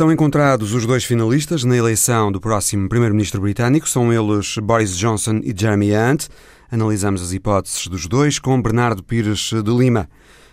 Estão encontrados os dois finalistas na eleição do próximo Primeiro-Ministro britânico. São eles Boris Johnson e Jeremy Hunt. Analisamos as hipóteses dos dois com Bernardo Pires de Lima.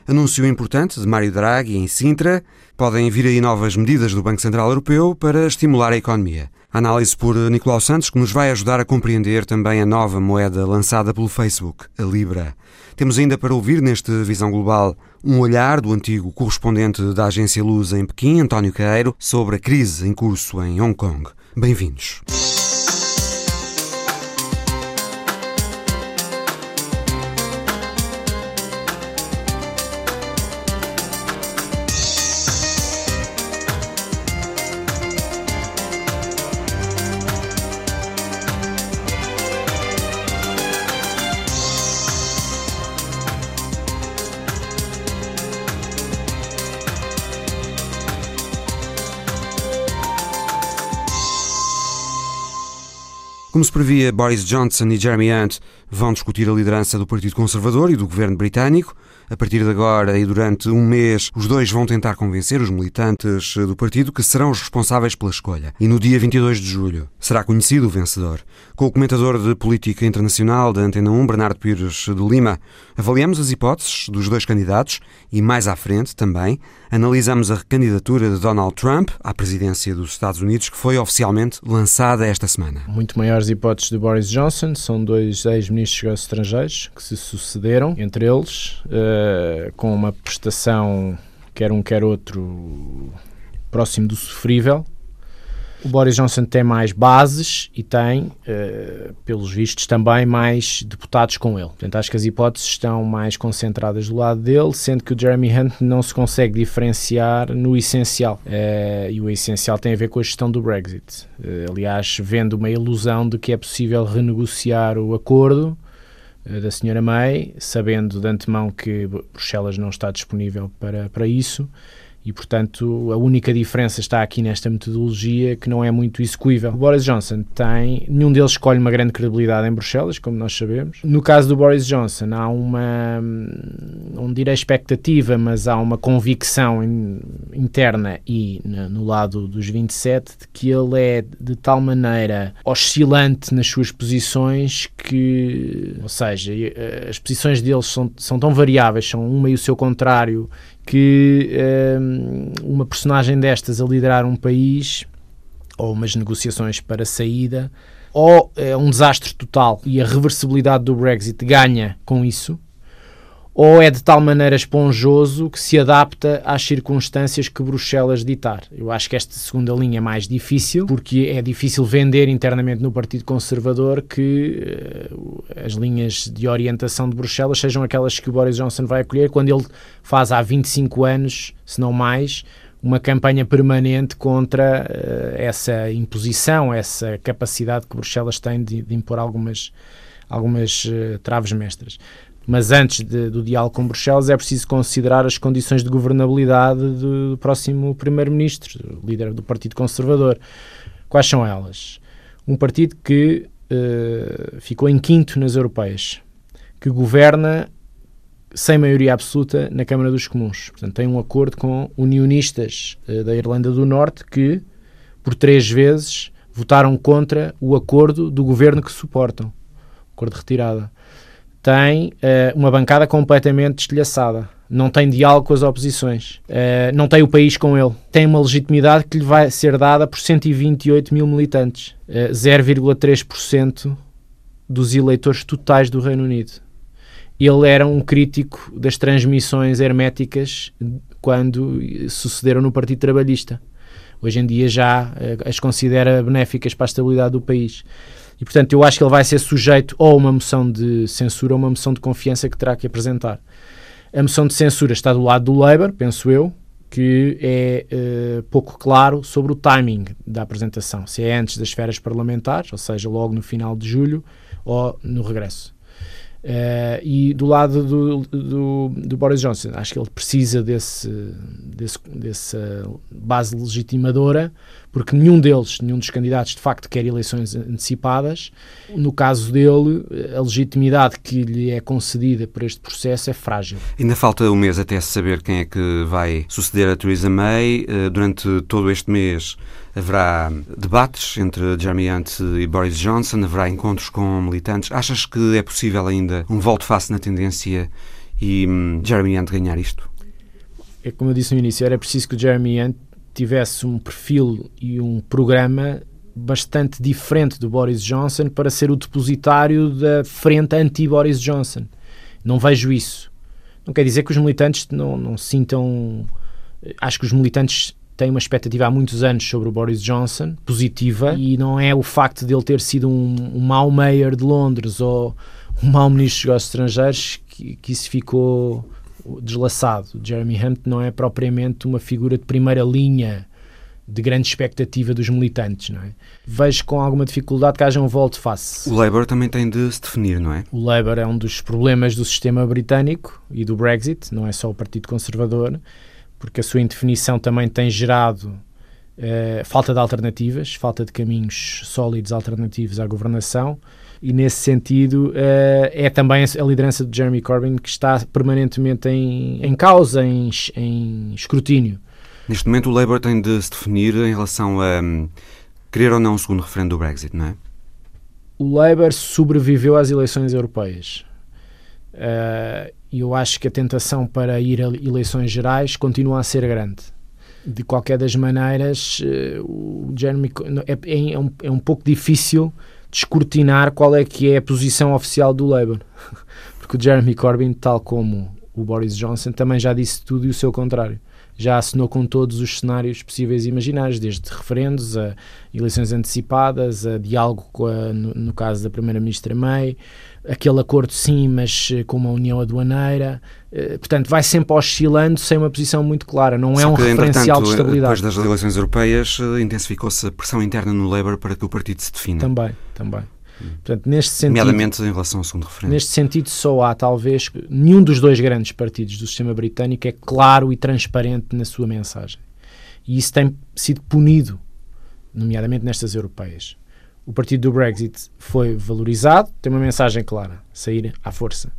Anúncio importante de Mário Draghi em Sintra. Podem vir aí novas medidas do Banco Central Europeu para estimular a economia. Análise por Nicolau Santos, que nos vai ajudar a compreender também a nova moeda lançada pelo Facebook, a Libra. Temos ainda para ouvir neste Visão Global um olhar do antigo correspondente da agência Luz em Pequim, António Queiro, sobre a crise em curso em Hong Kong. Bem-vindos. Como se previa, Boris Johnson e Jeremy Hunt vão discutir a liderança do Partido Conservador e do governo britânico. A partir de agora e durante um mês, os dois vão tentar convencer os militantes do partido que serão os responsáveis pela escolha. E no dia 22 de julho será conhecido o vencedor. Com o comentador de política internacional da Antena 1, Bernardo Pires de Lima, avaliamos as hipóteses dos dois candidatos e, mais à frente também, analisamos a recandidatura de Donald Trump à presidência dos Estados Unidos, que foi oficialmente lançada esta semana. Muito maiores hipóteses de Boris Johnson, são dois ex-ministros estrangeiros que se sucederam, entre eles. Uh, com uma prestação, quer um quer outro, próximo do sofrível. O Boris Johnson tem mais bases e tem, uh, pelos vistos, também mais deputados com ele. Portanto, acho que as hipóteses estão mais concentradas do lado dele, sendo que o Jeremy Hunt não se consegue diferenciar no essencial. Uh, e o essencial tem a ver com a gestão do Brexit. Uh, aliás, vendo uma ilusão de que é possível renegociar o acordo da senhora May, sabendo de antemão que Bruxelas não está disponível para, para isso e, portanto, a única diferença está aqui nesta metodologia que não é muito execuível. O Boris Johnson tem, nenhum deles escolhe uma grande credibilidade em Bruxelas, como nós sabemos. No caso do Boris Johnson, há uma, não direi expectativa, mas há uma convicção in, interna e no, no lado dos 27 de que ele é de tal maneira oscilante nas suas posições que, ou seja, eh, as posições deles são, são tão variáveis, são uma e o seu contrário que um, uma personagem destas a liderar um país ou umas negociações para saída ou é um desastre total e a reversibilidade do Brexit ganha com isso ou é de tal maneira esponjoso que se adapta às circunstâncias que Bruxelas ditar. Eu acho que esta segunda linha é mais difícil, porque é difícil vender internamente no Partido Conservador que uh, as linhas de orientação de Bruxelas sejam aquelas que o Boris Johnson vai acolher quando ele faz há 25 anos, se não mais, uma campanha permanente contra uh, essa imposição, essa capacidade que Bruxelas tem de, de impor algumas, algumas uh, traves mestras. Mas antes de, do diálogo com Bruxelas é preciso considerar as condições de governabilidade do próximo Primeiro-Ministro, líder do Partido Conservador. Quais são elas? Um partido que uh, ficou em quinto nas europeias, que governa sem maioria absoluta na Câmara dos Comuns. Portanto, tem um acordo com unionistas uh, da Irlanda do Norte que, por três vezes, votaram contra o acordo do governo que suportam, acordo de retirada tem uh, uma bancada completamente estilhaçada. Não tem diálogo com as oposições. Uh, não tem o país com ele. Tem uma legitimidade que lhe vai ser dada por 128 mil militantes. Uh, eh, 0,3% dos eleitores totais do Reino Unido. Ele era um crítico das transmissões herméticas quando sucederam no Partido Trabalhista. Hoje em dia já as considera benéficas para a estabilidade do país. E, portanto, eu acho que ele vai ser sujeito ou a uma moção de censura ou uma moção de confiança que terá que apresentar. A moção de censura está do lado do Labour, penso eu, que é uh, pouco claro sobre o timing da apresentação. Se é antes das férias parlamentares, ou seja, logo no final de julho, ou no regresso. Uh, e do lado do, do, do, Boris Johnson, acho que ele precisa desse, desse, dessa base legitimadora, porque nenhum deles, nenhum dos candidatos, de facto, quer eleições antecipadas. No caso dele, a legitimidade que lhe é concedida por este processo é frágil. Ainda falta um mês até se saber quem é que vai suceder a Theresa May. Uh, durante todo este mês Haverá debates entre Jeremy Hunt e Boris Johnson, haverá encontros com militantes. Achas que é possível ainda um volte-face na tendência e hum, Jeremy Hunt ganhar isto? É como eu disse no início, era preciso que Jeremy Hunt tivesse um perfil e um programa bastante diferente do Boris Johnson para ser o depositário da frente anti-Boris Johnson. Não vejo isso. Não quer dizer que os militantes não, não sintam. Acho que os militantes tem uma expectativa há muitos anos sobre o Boris Johnson, positiva, e não é o facto de ele ter sido um, um mau mayor de Londres ou um mau ministro dos negócios estrangeiros que, que isso ficou deslaçado. Jeremy Hunt não é propriamente uma figura de primeira linha de grande expectativa dos militantes, não é? Vejo com alguma dificuldade que haja um volte-face. O Labour também tem de se definir, não é? O Labour é um dos problemas do sistema britânico e do Brexit, não é só o Partido Conservador porque a sua indefinição também tem gerado uh, falta de alternativas, falta de caminhos sólidos alternativos à governação, e nesse sentido uh, é também a liderança de Jeremy Corbyn que está permanentemente em, em causa, em, em escrutínio. Neste momento o Labour tem de se definir em relação a um, querer ou não um segundo referendo do Brexit, não é? O Labour sobreviveu às eleições europeias. Uh, e eu acho que a tentação para ir a eleições gerais continua a ser grande. De qualquer das maneiras, eh, o Jeremy é, é, é, um, é um pouco difícil descortinar qual é que é a posição oficial do Labour. Porque o Jeremy Corbyn, tal como o Boris Johnson, também já disse tudo e o seu contrário. Já assinou com todos os cenários possíveis e imaginários, desde referendos a eleições antecipadas, a diálogo a, no, no caso da Primeira-Ministra May, aquele acordo sim, mas eh, com uma união aduaneira. Eh, portanto, vai sempre oscilando sem uma posição muito clara. Não é Só é um que, referencial de estabilidade. Depois das eleições europeias, eh, intensificou-se a pressão interna no Labour para que o partido se defina. Também, também. Hum. Portanto, neste sentido, Nomeadamente em relação ao segundo referendo. Neste sentido, só há talvez nenhum dos dois grandes partidos do sistema britânico é claro e transparente na sua mensagem. E isso tem sido punido, nomeadamente nestas europeias o partido do Brexit foi valorizado, tem uma mensagem clara, sair à força.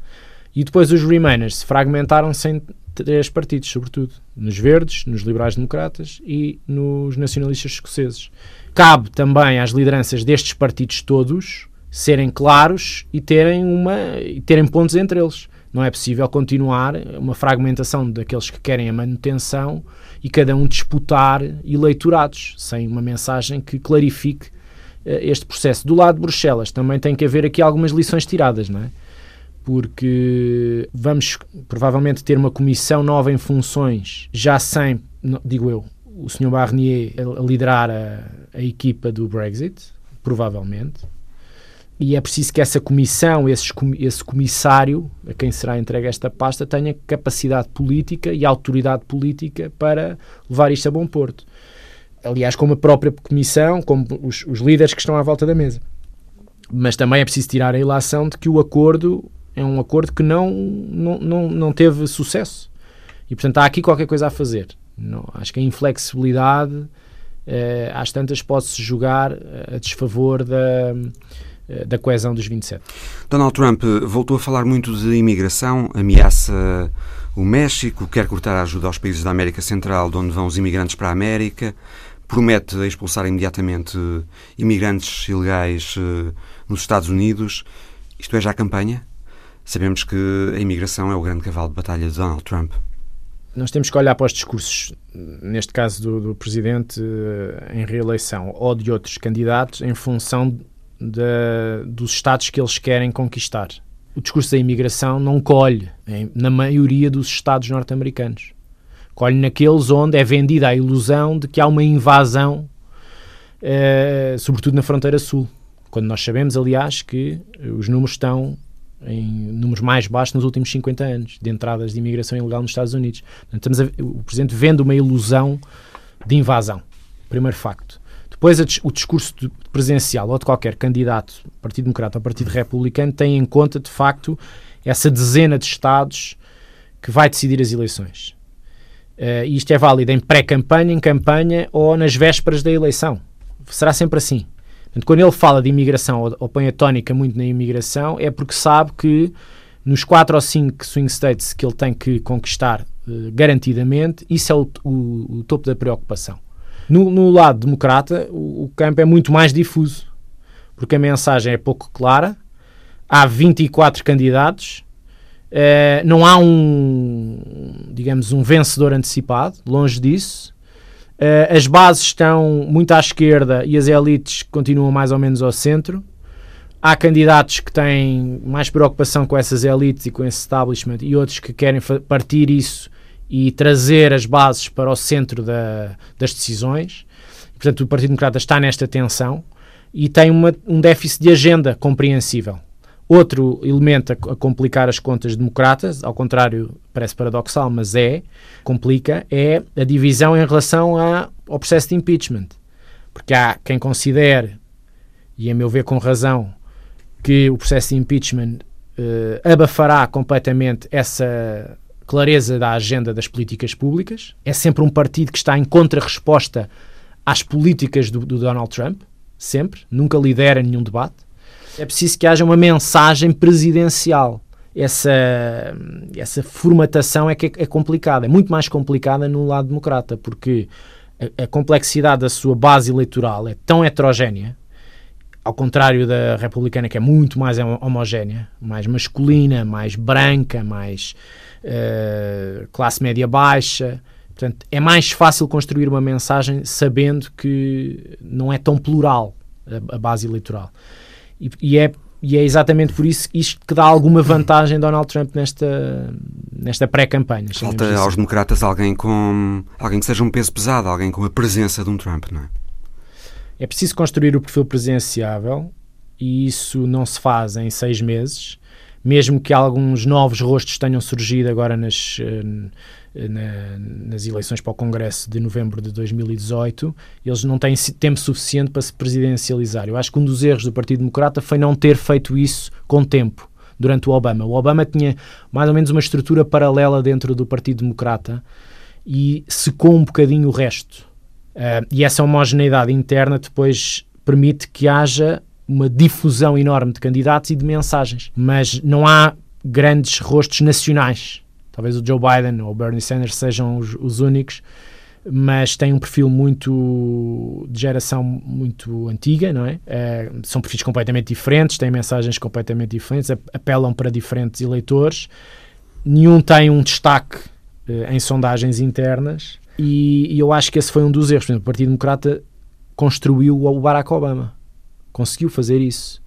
E depois os Remainers se fragmentaram-se em três partidos, sobretudo, nos verdes, nos liberais-democratas e nos nacionalistas escoceses. Cabe também às lideranças destes partidos todos serem claros e terem, uma, e terem pontos entre eles. Não é possível continuar uma fragmentação daqueles que querem a manutenção e cada um disputar eleitorados, sem uma mensagem que clarifique este processo. Do lado de Bruxelas também tem que haver aqui algumas lições tiradas, não é? Porque vamos provavelmente ter uma comissão nova em funções, já sem, digo eu, o Sr. Barnier a liderar a, a equipa do Brexit, provavelmente. E é preciso que essa comissão, esse, esse comissário, a quem será entregue esta pasta, tenha capacidade política e autoridade política para levar isto a bom porto aliás, como a própria comissão, como os, os, líderes que estão à volta da mesa. Mas também é preciso tirar a ilação de que o acordo é um acordo que não, não, não, não teve sucesso. E, portanto, há aqui qualquer coisa a fazer. Não, acho que a inflexibilidade, eh, às tantas, pode-se jogar a desfavor da, eh, da coesão dos 27. Donald Trump voltou a falar muito de imigração, ameaça o México, quer cortar a ajuda aos países da América Central, de onde vão os imigrantes para a América promete expulsar imediatamente imigrantes ilegais eh, nos Estados Unidos. Isto é já a campanha? Sabemos que a imigração é o grande cavalo de batalha de Donald Trump. Nós temos que olhar para os discursos, neste caso do, do Presidente eh, em reeleição, ou de outros candidatos, em função de, dos Estados que eles querem conquistar. O discurso da imigração não colhe na maioria dos Estados norte-americanos colhe naqueles onde é vendida a ilusão de que há uma invasão, eh, sobretudo na fronteira sul. Quando nós sabemos, aliás, que os números estão em números mais baixos nos últimos 50 anos de entradas de imigração ilegal nos Estados Unidos. Portanto, a, o Presidente vende uma ilusão de invasão. Primeiro facto. Depois, o discurso presidencial ou de qualquer candidato, Partido Democrata ou Partido Republicano, tem em conta, de facto, essa dezena de Estados que vai decidir as eleições. Uh, isto é válido em pré-campanha, em campanha ou nas vésperas da eleição. Será sempre assim. Portanto, quando ele fala de imigração ou, ou põe a tónica muito na imigração, é porque sabe que nos quatro ou cinco swing states que ele tem que conquistar uh, garantidamente, isso é o, o, o, topo da preocupação. No, no lado democrata, o, o, campo é muito mais difuso, porque a mensagem é pouco clara, há 24 candidatos, uh, não há um, digamos, um vencedor antecipado, longe disso. Uh, as bases estão muito à esquerda e as elites continuam mais ou menos ao centro. Há candidatos que têm mais preocupação com essas elites e com esse establishment e outros que querem partir isso e trazer as bases para o centro da, das decisões. Portanto, o Partido Democrata está nesta tensão e tem uma, um déficit de agenda compreensível. Outro elemento a, complicar as contas democratas, ao contrário, parece paradoxal, mas é, complica, é a divisão em relação a, ao processo de impeachment. Porque há quem considere, e a meu ver com razão, que o processo de impeachment uh, abafará completamente essa clareza da agenda das políticas públicas. É sempre um partido que está em contra-resposta às políticas do, do Donald Trump, sempre, nunca lidera nenhum debate. É preciso que haja uma mensagem presidencial. Essa, essa formatação é que é, é complicada, é muito mais complicada no lado democrata, porque a, a complexidade da sua base eleitoral é tão heterogénea, ao contrário da republicana, que é muito mais homogénea, mais masculina, mais branca, mais uh, classe média baixa. Portanto, é mais fácil construir uma mensagem sabendo que não é tão plural a, a base eleitoral. E, e, é, e é exatamente por isso isto que dá alguma vantagem a Donald Trump nesta, nesta pré-campanha. Falta assim. aos democratas alguém com alguém que seja um peso pesado, alguém com a presença de um Trump, não é? É preciso construir o perfil presenciável e isso não se faz em seis meses, mesmo que alguns novos rostos tenham surgido agora nas, eh, na, nas eleições para o Congresso de novembro de 2018, eles não têm tempo suficiente para se presidencializar. Eu acho que um dos erros do Partido Democrata foi não ter feito isso com tempo durante o Obama. O Obama tinha mais ou menos uma estrutura paralela dentro do Partido Democrata e secou um bocadinho o resto. Uh, e essa homogeneidade interna depois permite que haja uma difusão enorme de candidatos e de mensagens, mas não há grandes rostos nacionais. Talvez o Joe Biden ou o Bernie Sanders sejam os, os únicos, mas tem um perfil muito de geração muito antiga, não é? Uh, são perfis completamente diferentes, têm mensagens completamente diferentes, apelam para diferentes eleitores. Nenhum tem um destaque uh, em sondagens internas e, e, eu acho que esse foi um dos erros. Exemplo, o Partido Democrata construiu o Barack Obama. Conseguiu fazer isso.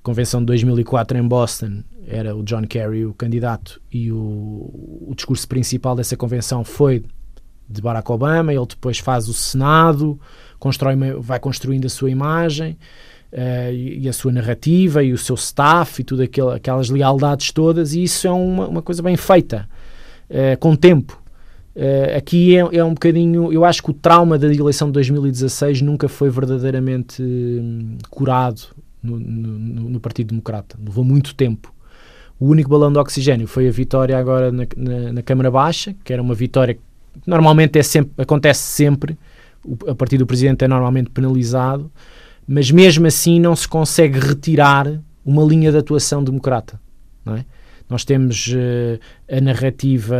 Convenção de 2004 em Boston era o John Kerry o candidato e o, o discurso principal dessa convenção foi de Barack Obama. Ele depois faz o Senado, constrói vai construindo a sua imagem uh, e, a sua narrativa e o seu staff e tudo aquilo, aquelas lealdades todas. E isso é uma, uma coisa bem feita, uh, com tempo. Uh, aqui é, é, um bocadinho. Eu acho que o trauma da eleição de 2016 nunca foi verdadeiramente hum, curado no, no, no, Partido Democrata. Levou muito tempo. O único balão de oxigênio foi a vitória agora na, na, na Câmara Baixa, que era uma vitória que normalmente é sempre, acontece sempre. O, a partir do presidente é normalmente penalizado, mas mesmo assim não se consegue retirar uma linha de atuação democrata. É? Nós temos uh, a narrativa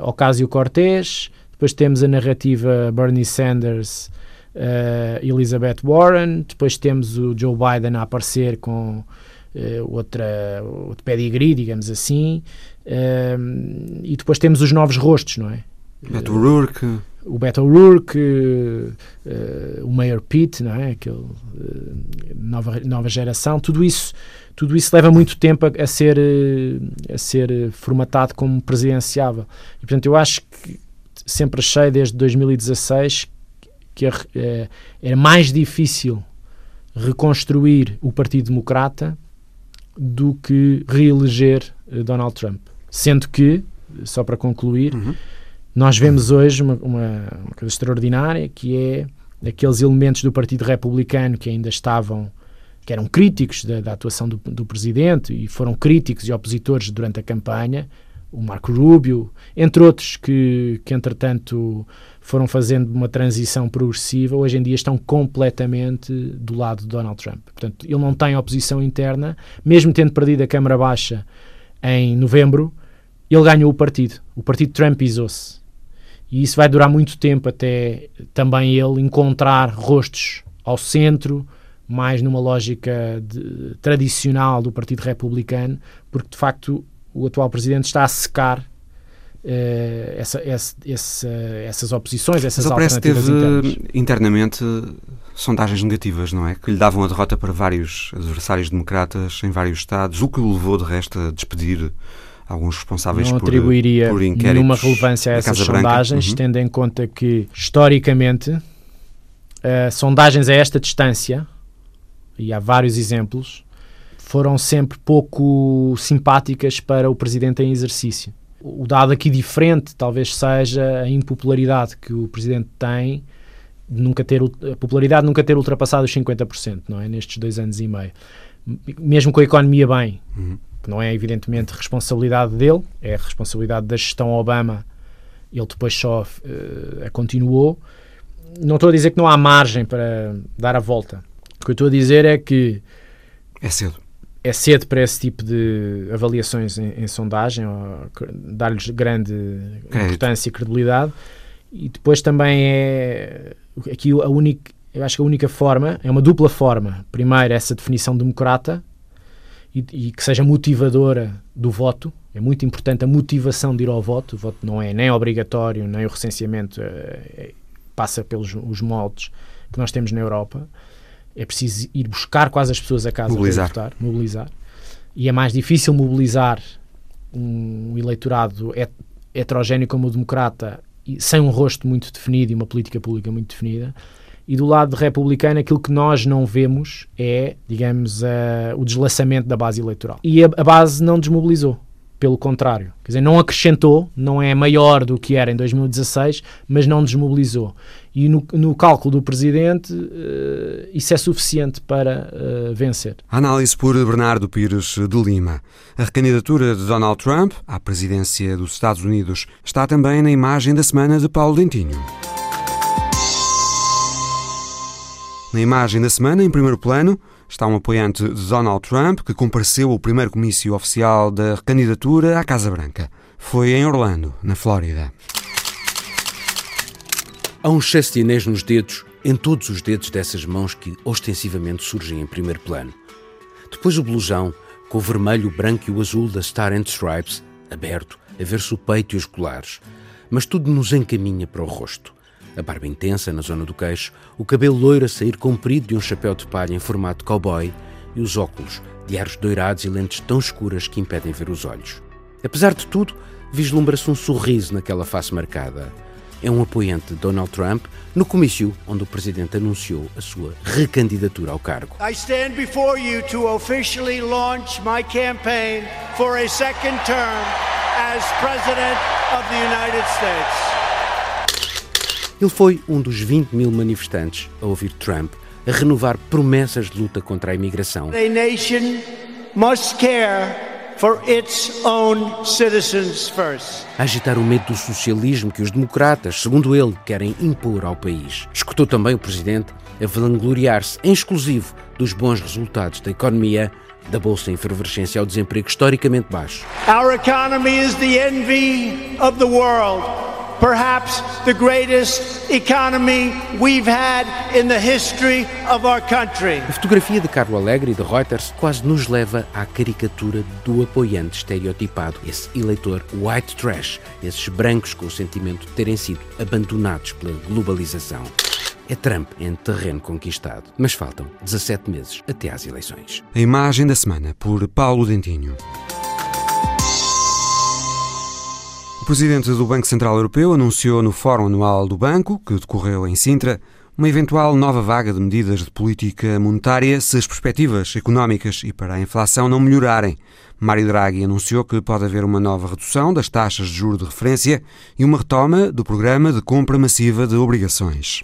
Ocasio-Cortez, depois temos a narrativa Bernie Sanders, uh, Elizabeth Warren, depois temos o Joe Biden a aparecer com outra, outro pedigree, digamos assim, e depois temos os novos rostos, não é? Beto O'Rourke. O Beto O'Rourke, o Mayor Pitt, não é? Aquele, nova, nova geração, tudo isso tudo isso leva muito tempo a, a ser, a ser formatado como presidenciável. E, portanto, eu acho que sempre achei desde 2016 que é, era mais difícil reconstruir o Partido Democrata do que reeleger eh, Donald Trump. Sendo que, só para concluir, uhum. nós vemos hoje uma, uma, uma, coisa extraordinária que é aqueles elementos do Partido Republicano que ainda estavam, que eram críticos da, da atuação do, do, presidente e foram críticos e opositores durante a campanha, o Marco Rubio, entre outros que, que entretanto foram fazendo uma transição progressiva, hoje em dia estão completamente do lado de Donald Trump. Portanto, ele não tem oposição interna, mesmo tendo perdido a Câmara Baixa em novembro, ele ganhou o partido. O partido Trumpizou-se. E isso vai durar muito tempo até também ele encontrar rostos ao centro, mais numa lógica de, tradicional do Partido Republicano, porque de facto o atual presidente está a secar uh, essa, essa, essa, essas oposições, essas Mas alternativas teve internas. internamente sondagens negativas, não é? Que lhe davam a derrota para vários adversários democratas em vários estados, o que o levou de resto a despedir alguns responsáveis não por, atribuiria por nenhuma relevância a essas sondagens, uhum. tendo em conta que, historicamente, uh, sondagens a esta distância, e há vários exemplos, foram sempre pouco simpáticas para o presidente em exercício. O dado aqui diferente talvez seja a impopularidade que o presidente tem nunca ter a popularidade nunca ter ultrapassado os 50%, não é? Nestes dois anos e meio. Mesmo com a economia bem, uhum que não é evidentemente responsabilidade dele, é a responsabilidade da gestão Obama, ele depois só uh, a continuou. Não estou a dizer que não há margem para dar a volta. O que eu estou a dizer é que é cedo. É cedo para esse tipo de avaliações em, em sondagem, dar-lhes grande Crédito. importância e credibilidade. E depois também é aqui a única, eu acho que a única forma é uma dupla forma. Primeiro, essa definição democrata, e, e, que seja motivadora do voto. É muito importante a motivação de ir ao voto. O voto não é nem obrigatório, nem o recenseamento é, é, passa pelos os moldes que nós temos na Europa. É preciso ir buscar quase as pessoas a casa mobilizar. para votar, mobilizar. E é mais difícil mobilizar um eleitorado heterogéneo como o democrata sem um rosto muito definido e uma política pública muito definida e do lado republicano aquilo que nós não vemos é, digamos, uh, o deslaçamento da base eleitoral. E a, a, base não desmobilizou, pelo contrário. Quer dizer, não acrescentou, não é maior do que era em 2016, mas não desmobilizou. E no, no cálculo do Presidente, uh, isso é suficiente para uh, vencer. Análise por Bernardo Pires de Lima. A recandidatura de Donald Trump à presidência dos Estados Unidos está também na imagem da semana de Paulo Dentinho. Na imagem da semana, em primeiro plano, está um apoiante de Donald Trump que compareceu ao primeiro comício oficial da candidatura à Casa Branca. Foi em Orlando, na Flórida. Há um excesso de anéis nos dedos, em todos os dedos dessas mãos que ostensivamente surgem em primeiro plano. Depois o blusão, com o vermelho, o branco e o azul da Star and Stripes, aberto, a ver-se o peito e os colares. Mas tudo nos encaminha para o rosto a barba intensa na zona do queixo, o cabelo loiro a sair comprido de um chapéu de palha em formato cowboy e os óculos, de aros doirados e lentes tão escuras que impedem ver os olhos. Apesar de tudo, vislumbra-se um sorriso naquela face marcada. É um apoiante de Donald Trump no comício onde o presidente anunciou a sua recandidatura ao cargo. I stand before you to officially launch my campaign for a second term as president of the United States. Ele foi um dos 20 mil manifestantes a ouvir Trump a renovar promessas de luta contra a imigração. A nation must care for its own citizens first. A agitar o medo do socialismo que os democratas, segundo ele, querem impor ao país. Escutou também o presidente a vangloriar-se em exclusivo dos bons resultados da economia da bolsa em efervescência ao desemprego historicamente baixo. Our economy is the envy of the world perhaps the greatest economy we've had in the history of our country. A fotografia de Carlo Alegre e de Reuters quase nos leva à caricatura do apoiante estereotipado, esse eleitor white trash, esses brancos com o sentimento de terem sido abandonados pela globalização. É Trump em terreno conquistado, mas faltam 17 meses até às eleições. A imagem da semana por Paulo Dentinho. O presidente do Banco Central Europeu anunciou no Fórum Anual do Banco, que decorreu em Sintra, uma eventual nova vaga de medidas de política monetária se as perspectivas económicas e para a inflação não melhorarem, Mário Draghi anunciou que pode haver uma nova redução das taxas de juro de referência e uma retoma do programa de compra massiva de obrigações.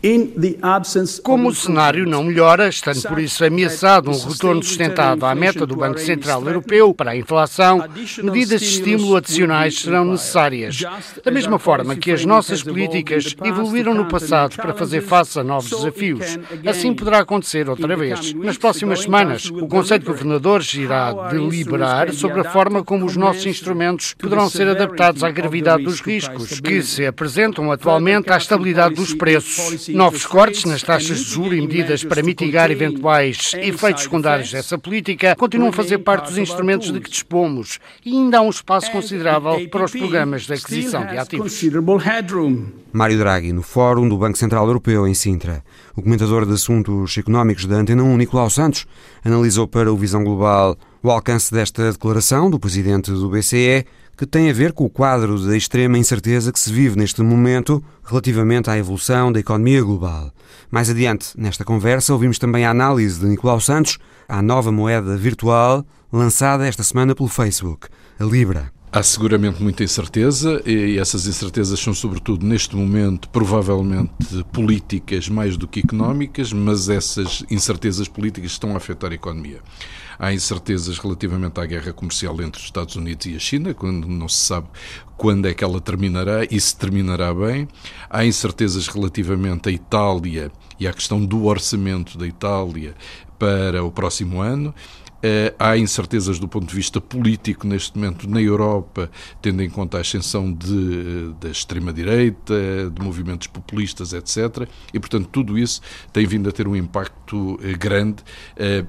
Como o cenário não melhora, estando por isso ameaçado um retorno sustentado à meta do Banco Central Europeu para a inflação, medidas de estímulo adicionais serão necessárias. Da mesma forma que as nossas políticas evoluíram no passado para fazer face a novos desafios, assim poderá acontecer outra vez. Nas próximas semanas, o Conselho de Governadores irá deliberar sobre a forma como os nossos instrumentos poderão ser adaptados à gravidade dos riscos que se apresentam atualmente à estabilidade dos preços. Novos cortes nas taxas de juros e medidas para mitigar eventuais efeitos secundários dessa política continuam a fazer parte dos instrumentos de que dispomos e ainda há um espaço considerável para os programas de aquisição de ativos. Mário Draghi, no Fórum do Banco Central Europeu em Sintra. O comentador de assuntos económicos da Antena 1, Nicolau Santos, analisou para o Visão Global o alcance desta declaração do presidente do BCE, que tem a ver com o quadro de extrema incerteza que se vive neste momento relativamente à evolução da economia global. Mais adiante, nesta conversa, ouvimos também a análise de Nicolau Santos à nova moeda virtual lançada esta semana pelo Facebook, a Libra. Há seguramente muita incerteza e essas incertezas são, sobretudo, neste momento, provavelmente políticas mais do que económicas, mas essas incertezas políticas estão a afetar a economia. Há incertezas relativamente à guerra comercial entre os Estados Unidos e a China, quando não se sabe quando é que ela terminará e se terminará bem. Há incertezas relativamente à Itália e à questão do orçamento da Itália para o próximo ano há incertezas do ponto de vista político neste momento na Europa, tendo em conta a ascensão de, da extrema-direita, de movimentos populistas, etc. E, portanto, tudo isso tem vindo a ter um impacto uh, grande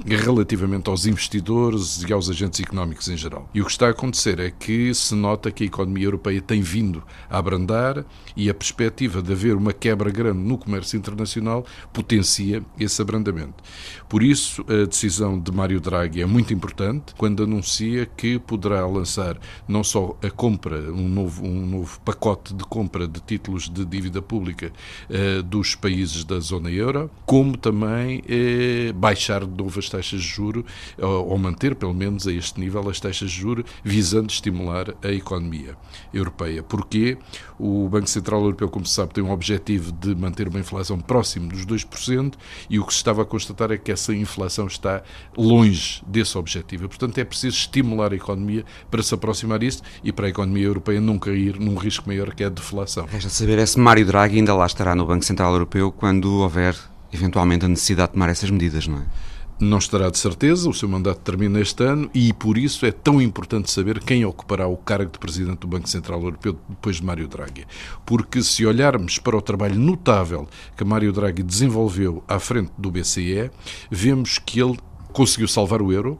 relativamente aos investidores e aos agentes económicos em geral. E o que está a acontecer é que se nota que a economia europeia tem vindo a abrandar e a perspectiva de haver uma quebra grande no comércio internacional potencia esse abrandamento. Por isso, a decisão de Mário Draghi é muito importante quando anuncia que poderá lançar não só a compra, um novo, um novo pacote de compra de títulos de dívida pública eh, dos países da zona euro, como também eh, baixar de novo as taxas de juro ou, ou manter pelo menos a este nível as taxas de juro, visando estimular a economia europeia. Porque o Banco Central Europeu, como se sabe, tem um objetivo de manter uma inflação próximo dos 2% e o que se estava a constatar é que essa inflação está longe desse objetivo. portanto, é preciso estimular a economia para se aproximar disso e para a economia europeia não cair num risco maior que é a deflação. Resta saber é se Mário Draghi ainda lá estará no Banco Central Europeu quando houver eventualmente a necessidade de tomar essas medidas, não é? Não estará de certeza, o seu mandato termina este ano e por isso é tão importante saber quem ocupará o cargo de Presidente do Banco Central Europeu depois de Mário Draghi. Porque se olharmos para o trabalho notável que Mário Draghi desenvolveu à frente do BCE, vemos que ele conseguiu salvar o euro,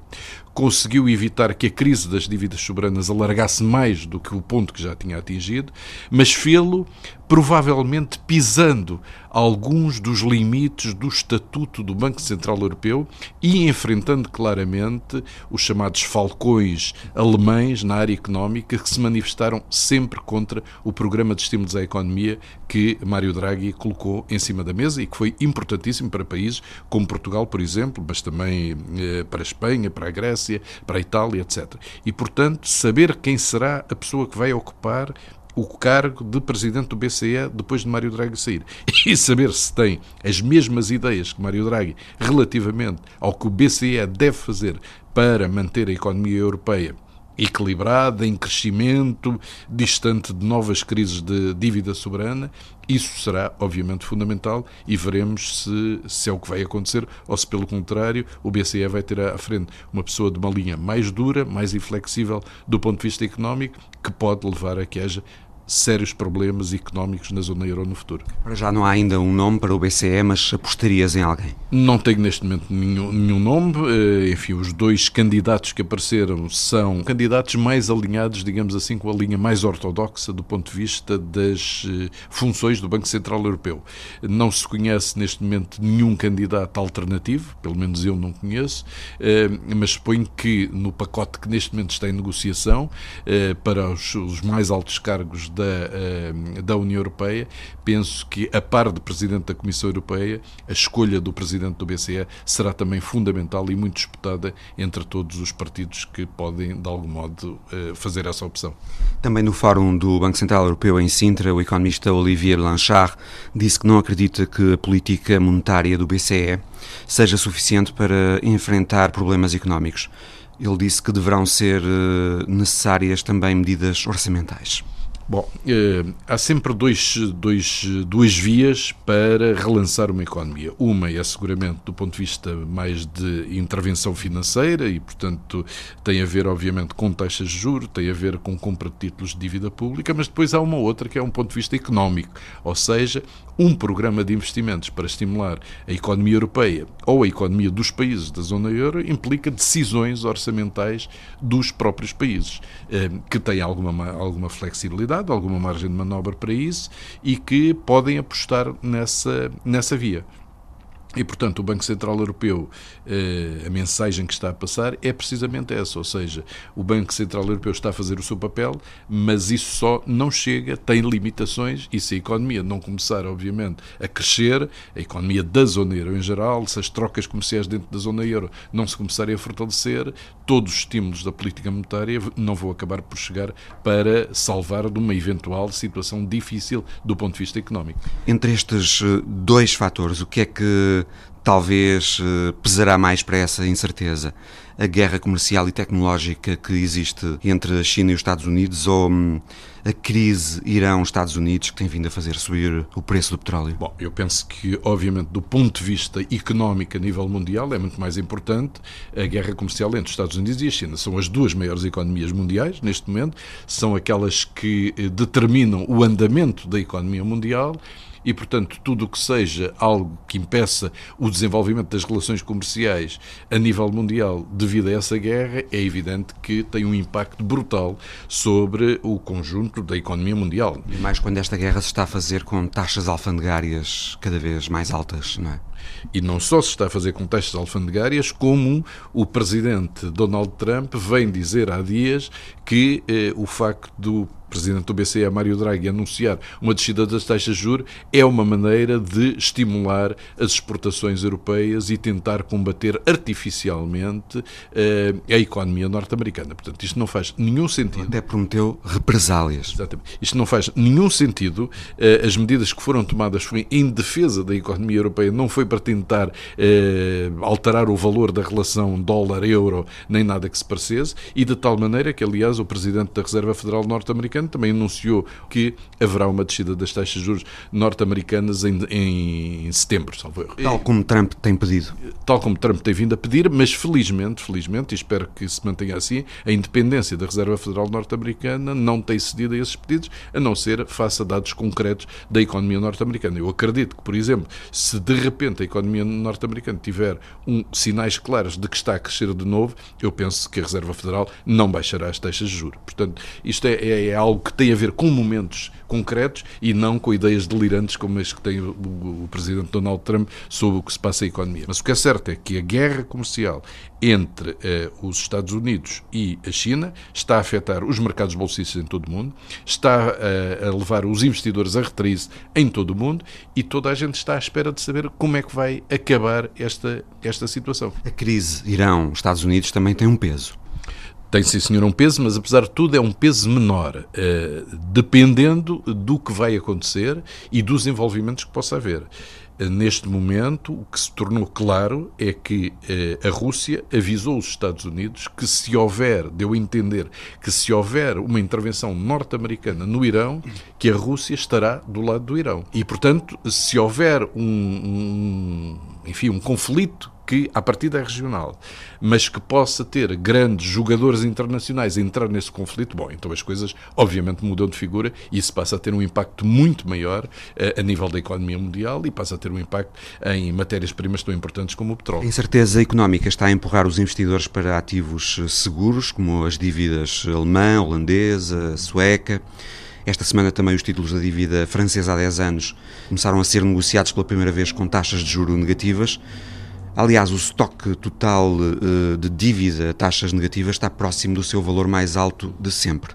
conseguiu evitar que a crise das dívidas soberanas alargasse mais do que o ponto que já tinha atingido, mas fê-lo provavelmente pisando alguns dos limites do estatuto do Banco Central Europeu e enfrentando claramente os chamados falcões alemães na área económica que se manifestaram sempre contra o programa de estímulos à economia que Mário Draghi colocou em cima da mesa e que foi importantíssimo para países como Portugal, por exemplo, mas também eh, para a Espanha, para a Grécia, para a Itália, etc. E, portanto, saber quem será a pessoa que vai ocupar o cargo de presidente do BCE depois de Mário Draghi sair. E saber se tem as mesmas ideias que Mário Draghi relativamente ao que o BCE deve fazer para manter a economia europeia equilibrada, em crescimento, distante de novas crises de dívida soberana. Isso será, obviamente, fundamental e veremos se, se é o que vai acontecer ou se, pelo contrário, o BCE vai ter à frente uma pessoa de uma linha mais dura, mais inflexível do ponto de vista económico, que pode levar a que haja sérios problemas económicos na zona euro no futuro. Para já não há ainda um nome para o BCE, mas apostarias em alguém? Não tenho neste momento nenhum, nenhum nome. Eh, enfim, os dois candidatos que apareceram são candidatos mais alinhados, digamos assim, com a linha mais ortodoxa do ponto de vista das eh, funções do Banco Central Europeu. Não se conhece neste momento nenhum candidato alternativo, pelo menos eu não conheço, eh, mas suponho que no pacote que neste momento está em negociação para os mais altos cargos da, eh, da União Europeia, penso que, a par de Presidente da Comissão Europeia, a escolha do Presidente presidente do BCE será também fundamental e muito disputada entre todos os partidos que podem, de algum modo, eh, fazer essa opção. Também no Fórum do Banco Central Europeu em Sintra, o economista Olivier Blanchard disse que não acredita que a política monetária do BCE seja suficiente para enfrentar problemas económicos. Ele disse que deverão ser eh, necessárias também medidas orçamentais. Bom, eh, há sempre dois, dois, duas vias para relançar uma economia. Uma é seguramente do ponto de vista mais de intervenção financeira e, portanto, tem a ver, obviamente, com taxas de juros, tem a ver com compra de títulos de dívida pública, mas depois há uma outra que é um ponto de vista económico, ou seja, um programa de investimentos para estimular a economia europeia ou a economia dos países da zona euro implica decisões orçamentais dos próprios países, eh, que têm alguma, alguma flexibilidade, alguma margem de manobra para isso e que podem apostar nessa, nessa via. E, portanto, o Banco Central Europeu, a mensagem que está a passar é precisamente essa, ou seja, o Banco Central Europeu está a fazer o seu papel, mas isso só não chega, tem limitações, e se a economia não começar, obviamente, a crescer, a economia da zona euro em geral, se as trocas comerciais dentro da zona euro não se começarem a fortalecer, todos os estímulos da política monetária não vão acabar por chegar para salvar de uma eventual situação difícil do ponto de vista económico. Entre estes eh, dois fatores, o que é que talvez eh, pesará mais para essa incerteza? A guerra comercial e tecnológica que existe entre a China e os Estados Unidos ou hum, a crise Irão-Estados Unidos que tem vindo a fazer subir o preço do petróleo? Bom, eu penso que, obviamente, do ponto de vista económico a nível mundial, é muito mais importante a guerra comercial entre os Estados Unidos e a China. São as duas maiores economias mundiais neste momento, são aquelas que eh, determinam o andamento da economia mundial e, portanto, tudo o que seja algo que impeça o desenvolvimento das relações comerciais a nível mundial devido a essa guerra, é evidente que tem um impacto brutal sobre o conjunto da economia mundial. E mais quando esta guerra se está a fazer com taxas alfandegárias cada vez mais altas, não é? E não só se está a fazer com taxas alfandegárias, como o presidente Donald Trump vem dizer há dias que eh, o facto do presidente do BCE, Mário Draghi, anunciar uma descida das taxas de juros é uma maneira de estimular as exportações europeias e tentar combater artificialmente uh, a economia norte-americana. Portanto, isto não faz nenhum sentido. Até prometeu represálias. Exatamente. Isto não faz nenhum sentido. Uh, as medidas que foram tomadas foram em defesa da economia europeia, não foi para tentar uh, alterar o valor da relação dólar-euro, nem nada que se parecesse, e de tal maneira que, aliás, o presidente da Reserva Federal norte-americana americano também anunciou que haverá uma descida das taxas de juros norte-americanas em, em, setembro, salvo erro. Tal como Trump tem pedido. Tal como Trump tem vindo a pedir, mas felizmente, felizmente, e espero que se mantenha assim, a independência da Reserva Federal norte-americana não tem cedido a esses pedidos, a não ser face a dados concretos da economia norte-americana. Eu acredito que, por exemplo, se de repente a economia norte-americana tiver um, sinais claros de que está a crescer de novo, eu penso que a Reserva Federal não baixará as taxas de juros. Portanto, isto é, é, é algo algo que tem a ver com momentos concretos e não com ideias delirantes como as que tem o, o, o presidente Donald Trump sobre o que se passa na economia. Mas o que é certo é que a guerra comercial entre eh, os Estados Unidos e a China está a afetar os mercados bolsistas em todo o mundo, está eh, a levar os investidores a retrair-se em todo o mundo e toda a gente está à espera de saber como é que vai acabar esta, esta situação. A crise Irão-Estados Unidos também tem um peso. Tem sim, senhor, um peso, mas apesar de tudo é um peso menor, eh, dependendo do que vai acontecer e dos envolvimentos que possa haver. Eh, neste momento, o que se tornou claro é que eh, a Rússia avisou os Estados Unidos que se houver, deu a entender, que se houver uma intervenção norte-americana no Irão, que a Rússia estará do lado do Irão. E, portanto, se houver um, um enfim, um conflito que, a partir é regional, mas que possa ter grandes jogadores internacionais a entrar nesse conflito, bom, então as coisas obviamente mudam de figura e isso passa a ter um impacto muito maior uh, a nível da economia mundial e passa a ter um impacto em matérias-primas tão importantes como o petróleo. A incerteza económica está a empurrar os investidores para ativos eh, seguros, como as dívidas alemã, holandesa, sueca. Esta semana também os títulos da dívida francesa há 10 anos começaram a ser negociados pela primeira vez com taxas de juro negativas. Aliás, o estoque total uh, de dívida, taxas negativas, está próximo do seu valor mais alto de sempre.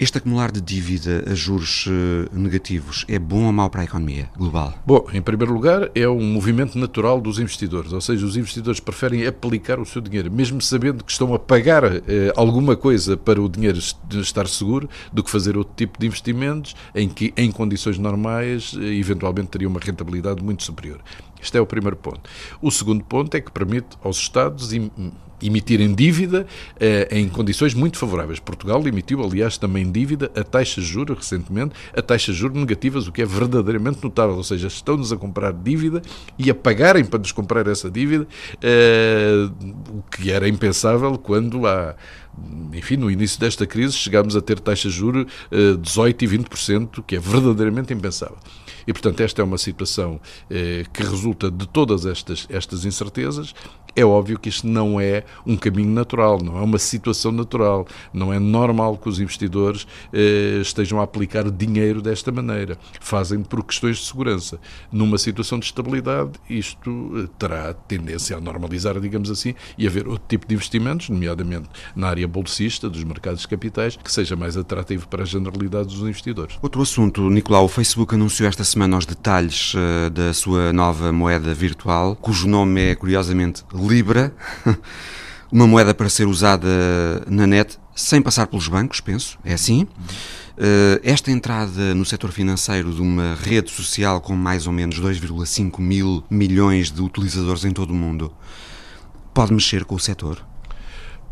Este acumular de dívida a juros eh, negativos é bom ou mau para a economia global? Bom, em primeiro lugar, é um movimento natural dos investidores, ou seja, os investidores preferem aplicar o seu dinheiro, mesmo sabendo que estão a pagar eh, alguma coisa para o dinheiro estar seguro, do que fazer outro tipo de investimentos em que, em condições normais, eh, eventualmente teria uma rentabilidade muito superior. Este é o primeiro ponto. O segundo ponto é que permite aos Estados emitirem dívida eh, em condições muito favoráveis. Portugal emitiu, aliás, também dívida a taxas de juros recentemente, a taxas de juros negativas, o que é verdadeiramente notável. Ou seja, estão-nos a comprar dívida e a pagarem para nos comprar essa dívida, eh, o que era impensável quando há enfim, no início desta crise chegámos a ter taxas de juros eh, 18% e 20%, que é verdadeiramente impensável. E, portanto, esta é uma situação eh, que resulta de todas estas, estas incertezas. É óbvio que isto não é um caminho natural, não é uma situação natural. Não é normal que os investidores eh, estejam a aplicar dinheiro desta maneira. Fazem por questões de segurança. Numa situação de estabilidade, isto eh, terá tendência a normalizar, digamos assim, e haver outro tipo de investimentos, nomeadamente na área bolsista, dos mercados de capitais, que seja mais atrativo para a generalidade dos investidores. Outro assunto, Nicolau, o Facebook anunciou esta semana semana os detalhes uh, da sua nova moeda virtual, cujo nome é, curiosamente, Libra. Uma moeda para ser usada na net sem passar pelos bancos, penso. É assim? Uh, esta entrada no setor financeiro de uma rede social com mais ou menos 2,5 mil milhões de utilizadores em todo o mundo pode mexer com o setor?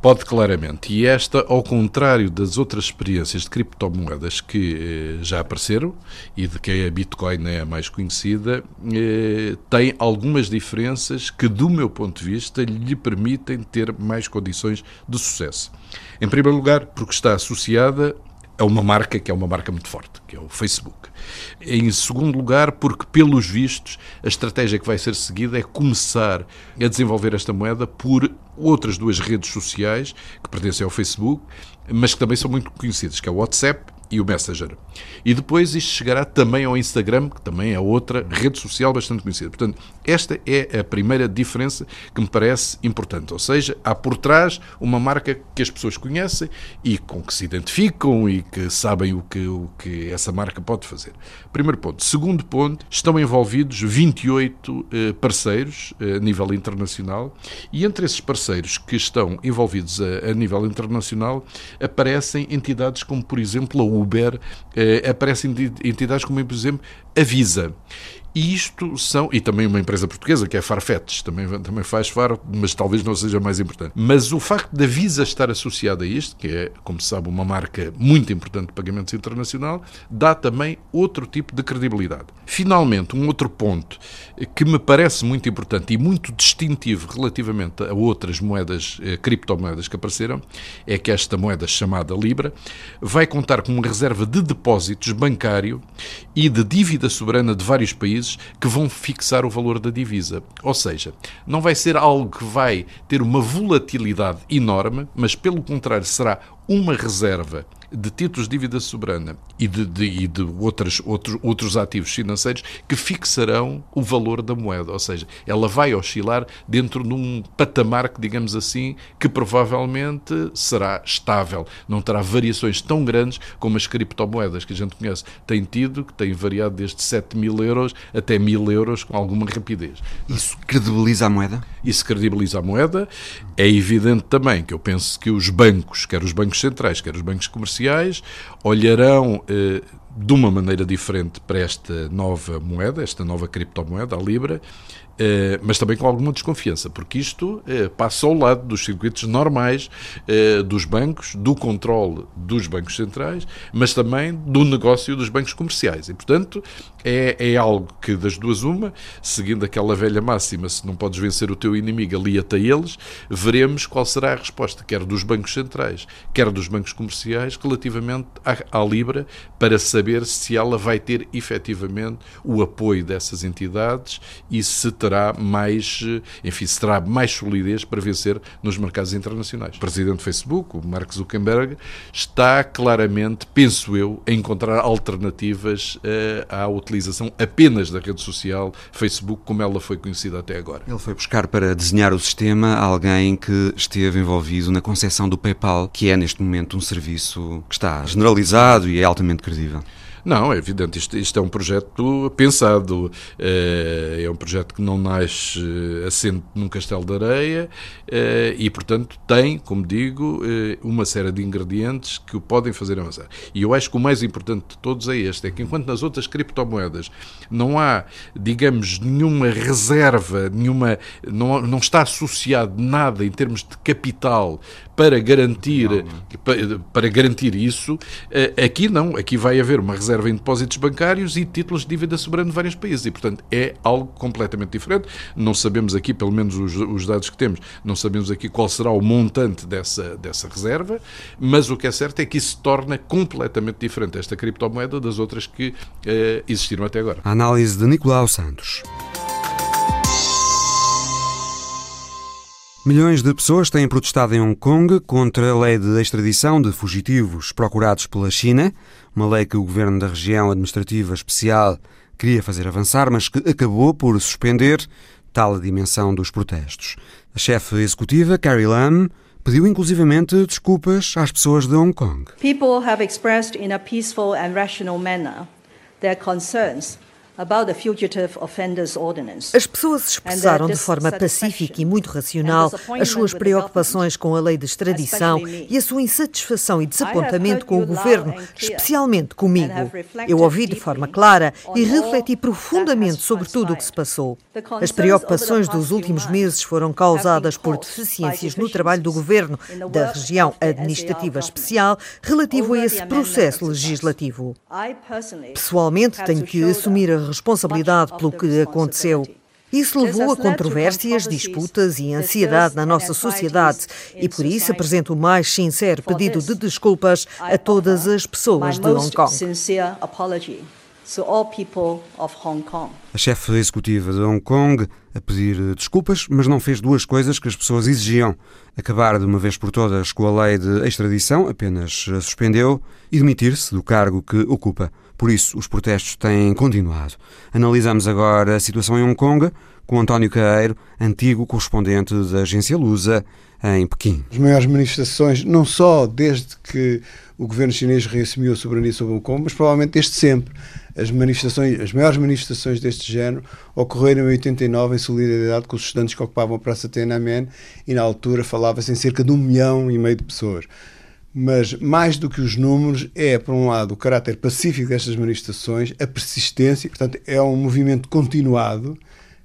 Pode claramente. E esta, ao contrário das outras experiências de criptomoedas que eh, já apareceram e de que a Bitcoin é a mais conhecida, eh, tem algumas diferenças que, do meu ponto de vista, lhe permitem ter mais condições de sucesso. Em primeiro lugar, porque está associada a uma marca que é uma marca muito forte, que é o Facebook. Em segundo lugar, porque, pelos vistos, a estratégia que vai ser seguida é começar a desenvolver esta moeda por outras duas redes sociais que pertencem ao Facebook, mas que também são muito conhecidas, que é o WhatsApp e o Messenger. E depois isto chegará também ao Instagram, que também é outra rede social bastante conhecida. Portanto, esta é a primeira diferença que me parece importante. Ou seja, há por trás uma marca que as pessoas conhecem e com que se identificam e que sabem o que, o que essa marca pode fazer. Primeiro ponto. Segundo ponto, estão envolvidos 28 eh, parceiros eh, a nível internacional e entre esses parceiros que estão envolvidos a, a nível internacional aparecem entidades como, por exemplo, a Uber, eh, aparecem entidades como, por exemplo, a Visa. E isto são, e também uma empresa portuguesa, que é Farfetch, também, também faz Faro, mas talvez não seja mais importante. Mas o facto da Visa estar associada a isto, que é, como se sabe, uma marca muito importante de pagamentos internacional, dá também outro tipo de credibilidade. Finalmente, um outro ponto que me parece muito importante e muito distintivo relativamente a outras moedas, eh, criptomoedas que apareceram, é que esta moeda chamada Libra vai contar com uma reserva de depósitos bancário e de dívida soberana de vários países países que vão fixar o valor da divisa. Ou seja, não vai ser algo que vai ter uma volatilidade enorme, mas pelo contrário será uma reserva de títulos de dívida soberana e de, de, e de outros, outros, outros ativos financeiros que fixarão o valor da moeda. Ou seja, ela vai oscilar dentro de um patamar que, digamos assim, que provavelmente será estável. Não terá variações tão grandes como as criptomoedas que a gente conhece têm tido, que têm variado desde 7 mil euros até mil euros com alguma rapidez. Isso credibiliza a moeda? Isso credibiliza a moeda. É evidente também que eu penso que os bancos, quer os bancos centrais, quer os bancos comerciais, olharão eh, de uma maneira diferente para esta nova moeda, esta nova criptomoeda, a Libra, eh, mas também com alguma desconfiança, porque isto eh, passa ao lado dos circuitos normais eh, dos bancos, do controle dos bancos centrais, mas também do negócio dos bancos comerciais. E, portanto, é, é algo que, das duas, uma, seguindo aquela velha máxima, se não podes vencer o teu inimigo, alia-te a eles, veremos qual será a resposta, quer dos bancos centrais, quer dos bancos comerciais, relativamente à, à Libra, para saber se ela vai ter efetivamente o apoio dessas entidades e se terá mais, enfim, se terá mais solidez para vencer nos mercados internacionais. O presidente do Facebook, o Mark Zuckerberg, está claramente, penso eu, a encontrar alternativas uh, à utilização apenas da rede social Facebook como ela foi conhecida até agora. Ele foi buscar para desenhar o sistema alguém que esteve envolvido na concepção do PayPal, que é neste momento um serviço que está generalizado e é altamente credível. Não, é evidente, isto, isto é um projeto pensado, é, é um projeto que não nasce eh, assente num castelo de areia é, e, portanto, tem, como digo, uma série de ingredientes que o podem fazer avançar. E eu acho que o mais importante de todos é este, é que enquanto nas outras criptomoedas não há, digamos, nenhuma reserva, nenhuma, não, não está associado nada em termos de capital para garantir, para, para garantir isso, aqui não, aqui vai haver uma reserva reserva em depósitos bancários e títulos de dívida soberana de vários países. E, portanto, é algo completamente diferente. Não sabemos aqui, pelo menos os, os dados que temos, não sabemos aqui qual será o montante dessa, dessa reserva, mas o que é certo é que isso torna completamente diferente esta criptomoeda das outras que eh, existiram até agora. Análise de Nicolau Santos. Milhões de pessoas têm protestado em Hong Kong contra a lei de extradição de fugitivos procurados pela China, uma lei que o governo da região administrativa especial queria fazer avançar, mas que acabou por suspender tal a dimensão dos protestos. A chefe executiva, Carrie Lam, pediu inclusivamente desculpas às pessoas de Hong Kong. People have expressed in a peaceful and rational manner their concerns as pessoas expressaram de forma pacífica e muito racional as suas preocupações com a lei de extradição e a sua insatisfação e desapontamento com o governo, especialmente comigo. Eu ouvi de forma clara e refleti profundamente sobre tudo o que se passou. As preocupações dos últimos meses foram causadas por deficiências no trabalho do governo da região administrativa especial relativo a esse processo legislativo. Pessoalmente, tenho que assumir a responsabilidade pelo que aconteceu. Isso levou a controvérsias, disputas e ansiedade na nossa sociedade e por isso apresento o mais sincero pedido de desculpas a todas as pessoas de Hong Kong. A chefe executiva de Hong Kong a pedir desculpas, mas não fez duas coisas que as pessoas exigiam: acabar de uma vez por todas com a lei de extradição, apenas a suspendeu, e demitir-se do cargo que ocupa. Por isso, os protestos têm continuado. Analisamos agora a situação em Hong Kong com António Caeiro, antigo correspondente da agência Lusa em Pequim. As maiores manifestações, não só desde que o governo chinês reassumiu a soberania sobre Hong Kong, mas provavelmente desde sempre. As manifestações, as maiores manifestações deste género ocorreram em 89 em solidariedade com os estudantes que ocupavam a Praça Tiananmen e na altura falava-se em cerca de um milhão e meio de pessoas. Mas mais do que os números, é, por um lado, o caráter pacífico destas manifestações, a persistência, portanto, é um movimento continuado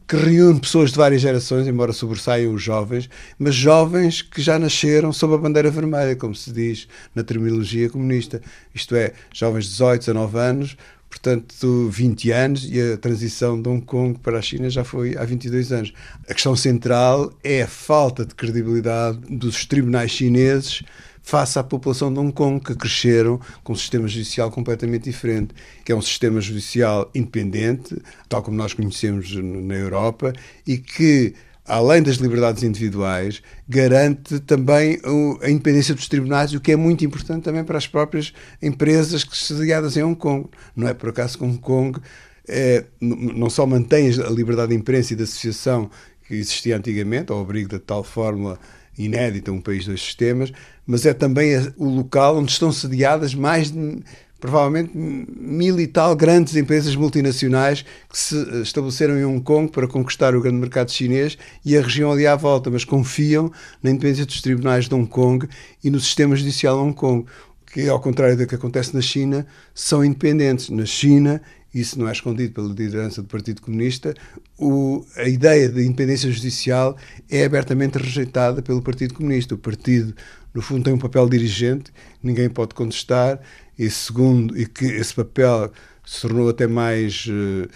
que reúne pessoas de várias gerações, embora sobressaiam os jovens, mas jovens que já nasceram sob a bandeira vermelha, como se diz na terminologia comunista. Isto é, jovens de 18, 19 anos, portanto 20 anos, e a transição de Hong Kong para a China já foi há 22 anos. A questão central é a falta de credibilidade dos tribunais chineses face à população de Hong Kong, que cresceram com um sistema judicial completamente diferente, que é um sistema judicial independente, tal como nós conhecemos na Europa, e que além das liberdades individuais, garante também a independência dos tribunais, o que é muito importante também para as próprias empresas que sediadas em Hong Kong. Não é por acaso que Hong Kong é, não só mantém a liberdade de imprensa e de associação que existia antigamente, ao abrigo da tal fórmula inédita, um país, dois sistemas, mas é também o local onde estão sediadas mais de, provavelmente mil e tal grandes empresas multinacionais que se estabeleceram em Hong Kong para conquistar o grande mercado chinês e a região ali à volta, mas confiam na independência dos tribunais de Hong Kong e no sistema judicial de Hong Kong, que, ao contrário do que acontece na China, são independentes. Na China isso não é escondido pela liderança do Partido Comunista, o, a ideia de independência judicial é abertamente rejeitada pelo Partido Comunista. O partido, no fundo, tem um papel dirigente, ninguém pode contestar, e segundo, e que esse papel se tornou até mais uh,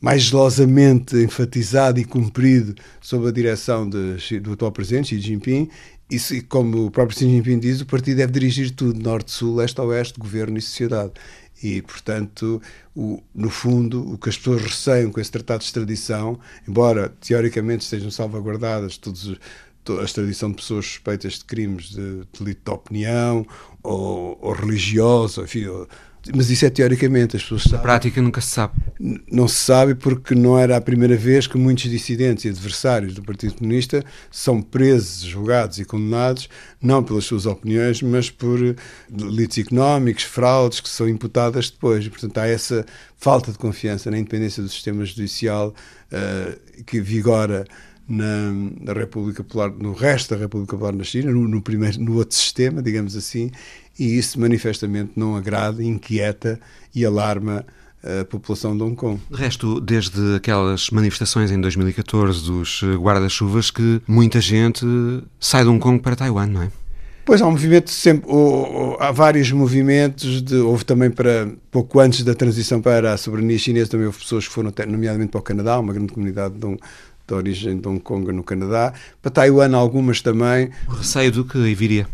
mais gelosamente enfatizado e cumprido sob a direção de, do atual presidente, Xi Jinping. E, como o próprio Xi Jinping diz, o partido deve dirigir tudo, norte-sul, leste-oeste, governo e sociedade. E, portanto, o, no fundo, o que as pessoas receiam com esse tratado de extradição, embora teoricamente estejam salvaguardadas todos a extradição de pessoas suspeitas de crimes de delito de opinião ou, ou religioso, enfim, ou, mas isso é teoricamente, as pessoas sabem. Na prática nunca se sabe. Não se sabe porque não era a primeira vez que muitos dissidentes e adversários do Partido Comunista são presos, julgados e condenados, não pelas suas opiniões, mas por delitos económicos, fraudes que são imputadas depois. E, portanto, há essa falta de confiança na independência do sistema judicial uh, que vigora na, na, República Popular, no resto da República Popular na China, no, no, primeiro, no outro sistema, digamos assim, e isso manifestamente não agrada, inquieta e alarma a população de Hong Kong. De resto, desde aquelas manifestações em 2014 dos guarda-chuvas, que muita gente sai de Hong Kong para Taiwan, não é? Pois há um movimento sempre, ou, ou, há vários movimentos, de, houve também para, pouco antes da transição para a soberania chinesa, também houve pessoas que foram, nomeadamente para o Canadá, uma grande comunidade de, de origem de Hong Kong no Canadá, para Taiwan algumas também. O receio do que viria?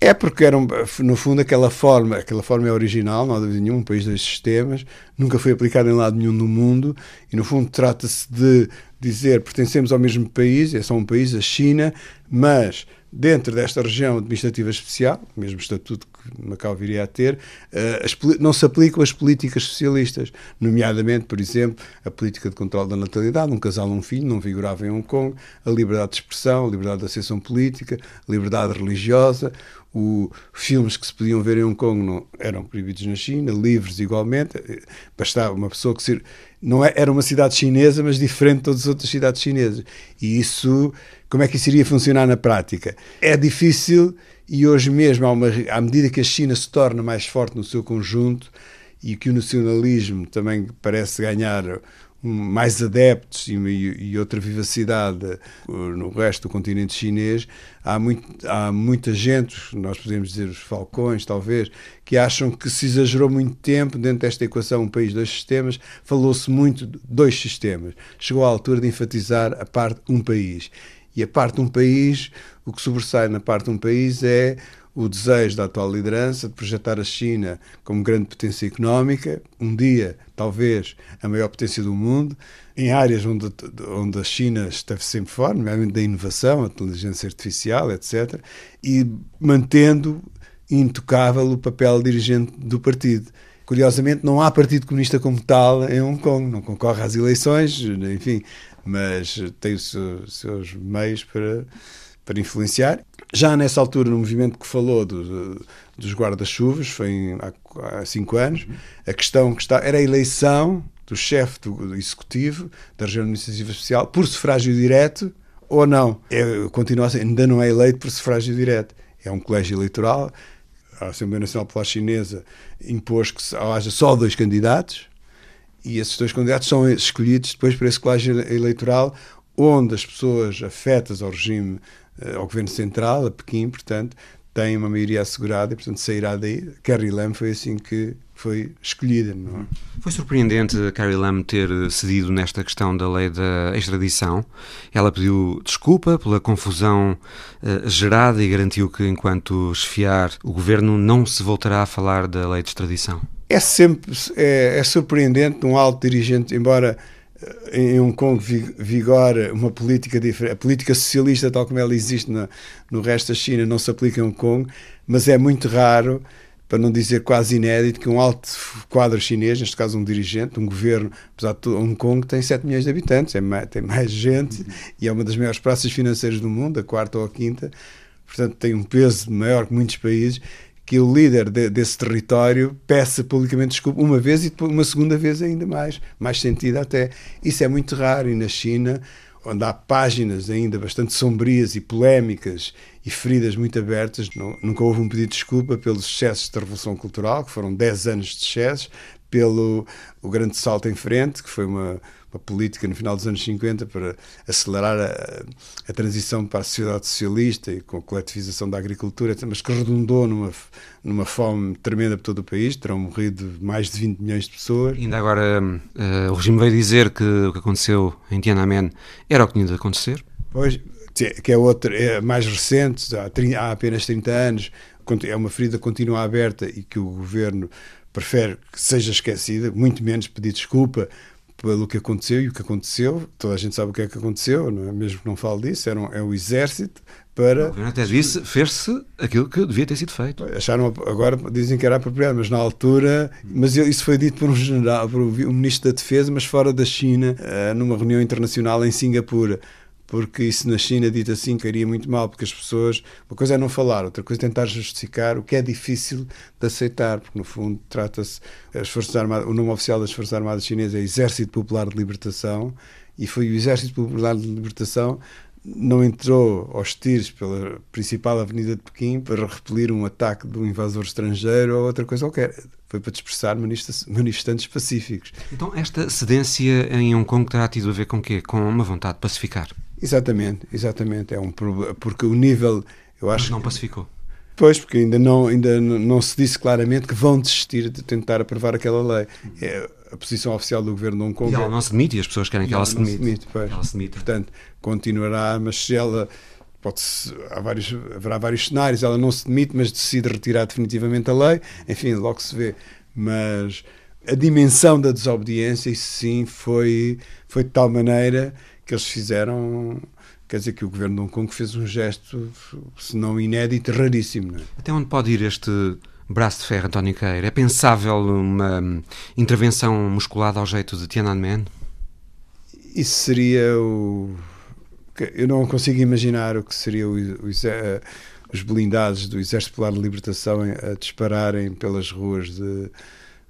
É porque era, no fundo, aquela forma, aquela forma é original, não há dúvida nenhuma, um país dois sistemas, nunca foi aplicado em lado nenhum do mundo, e no fundo trata-se de dizer pertencemos ao mesmo país, é só um país, a China, mas dentro desta região administrativa especial, mesmo estatuto que Macau viria a ter, eh, não se aplicam as políticas socialistas, nomeadamente, por exemplo, a política de controle da natalidade, um casal, um filho, não vigorava em Hong Kong, a liberdade de expressão, a liberdade de associação política, a liberdade religiosa, o, filmes que se podiam ver em Hong Kong não, eram proibidos na China, livres igualmente. Bastava uma pessoa que se, não é, era uma cidade chinesa, mas diferente de todas as outras cidades chinesas. E isso, como é que isso iria funcionar na prática? É difícil e hoje mesmo, uma, à medida que a China se torna mais forte no seu conjunto e que o nacionalismo também parece ganhar mais adeptos e, e, outra vivacidade no resto do continente chinês, há, muito, há muita gente, nós podemos dizer os falcões, talvez, que acham que se exagerou muito tempo dentro desta equação um país, dois sistemas, falou-se muito dois sistemas. Chegou à altura de enfatizar a parte um país. E a parte um país, o que sobressai na parte um país é o desejo da atual liderança de projetar a China como grande potência económica, um dia, talvez, a maior potência do mundo, em áreas onde, onde a China esteve sempre fora, nomeadamente da inovação, a inteligência artificial, etc., e mantendo intocável o papel dirigente do partido. Curiosamente, não há Partido Comunista como tal em Hong Kong, não concorre às eleições, enfim, mas tem os seus meios para para influenciar. Já nessa altura, no movimento que falou do, dos guarda-chuvas, foi em, há, há, cinco anos, a questão que está era a eleição do chefe do, do executivo da região administrativa especial por sufrágio direto ou não. É, continua assim, ainda não é eleito por sufrágio direto. É um colégio eleitoral. A Assembleia Nacional Popular Chinesa impôs que haja só dois candidatos e esses dois candidatos são escolhidos depois para esse colégio eleitoral onde as pessoas afetas ao regime ao Governo Central, a Pequim, portanto, tem uma maioria assegurada e, portanto, sairá daí. Carrie Lam foi assim que foi escolhida. Não é? Foi surpreendente Carrie Lam ter cedido nesta questão da lei da extradição. Ela pediu desculpa pela confusão uh, gerada e garantiu que, enquanto esfiar o governo, não se voltará a falar da lei de extradição. É sempre é, é surpreendente um alto dirigente, embora em Hong Kong vigora uma política diferente. A política socialista, tal como ela existe no, no resto da China, não se aplica em Hong Kong, mas é muito raro, para não dizer quase inédito, que um alto quadro chinês, neste caso um dirigente, um governo, apesar de tudo, Hong Kong tem 7 milhões de habitantes, é mais, tem mais gente e é uma das maiores praças financeiras do mundo, a quarta ou a quinta, portanto tem um peso maior que muitos países que o líder de, desse território peça publicamente desculpa uma vez e uma segunda vez ainda mais, mais sentido até. Isso é muito raro e na China, onde há páginas ainda bastante sombrias e polémicas e feridas muito abertas, não, nunca houve um pedido de desculpa pelos excessos da Revolução Cultural, que foram 10 anos de excessos, pelo o grande salto em frente, que foi uma, uma política no final dos anos 50 para acelerar a, a, transição para a sociedade socialista e com a coletivização da agricultura, mas que redundou numa, numa fome tremenda por todo o país. Terão morrido mais de 20 milhões de pessoas. Ainda agora, uh, o regime veio dizer que o que aconteceu em Tiananmen era o que tinha de acontecer? Pois, que é outra, é mais recente, há, 30, há apenas 30 anos, é uma ferida continua aberta e que o governo prefere que seja esquecida, muito menos pedir desculpa pelo que aconteceu e o que aconteceu, toda a gente sabe o que é que aconteceu, não é? mesmo que não fale disso, era um, é o exército para... O governo até disse, fez-se aquilo que devia ter sido feito. Acharam, agora dizem que era apropriado, mas na altura, mas isso foi dito por um general, por um ministro da Defesa, mas fora da China, eh, numa reunião internacional em Singapura porque isso na China, dito assim, cairia muito mal, porque as pessoas. Uma coisa é não falar, outra coisa é tentar justificar o que é difícil de aceitar, porque no fundo trata-se. As Forças Armadas, o nome oficial das Forças Armadas Chinesas é Exército Popular de Libertação, e foi o Exército Popular de Libertação não entrou aos tiros pela principal avenida de Pequim para repelir um ataque de um invasor estrangeiro ou outra coisa qualquer. Foi para dispersar manifestantes pacíficos. Então, esta cedência em Hong Kong terá tido a ver com o quê? Com uma vontade de pacificar? Exatamente, exatamente. É um problema, porque o nível, eu acho. Mas não pacificou. Pois, porque ainda não, ainda não se disse claramente que vão desistir de tentar aprovar aquela lei. É a posição oficial do governo de Hong Kong. E ela não se demite e as pessoas querem que ela, se demite. Se demite ela se demite. Portanto, continuará, mas se ela. Pode há vários, haverá vários cenários. Ela não se demite, mas decide retirar definitivamente a lei. Enfim, logo se vê. Mas a dimensão da desobediência, isso sim, foi, foi de tal maneira que eles fizeram. Quer dizer que o governo de Hong Kong fez um gesto, se não inédito, raríssimo. É? Até onde pode ir este braço de ferro, António Queira? É pensável uma intervenção musculada ao jeito de Tiananmen? Isso seria o. Eu não consigo imaginar o que seria o, o, os blindados do Exército Polar de Libertação a dispararem pelas ruas de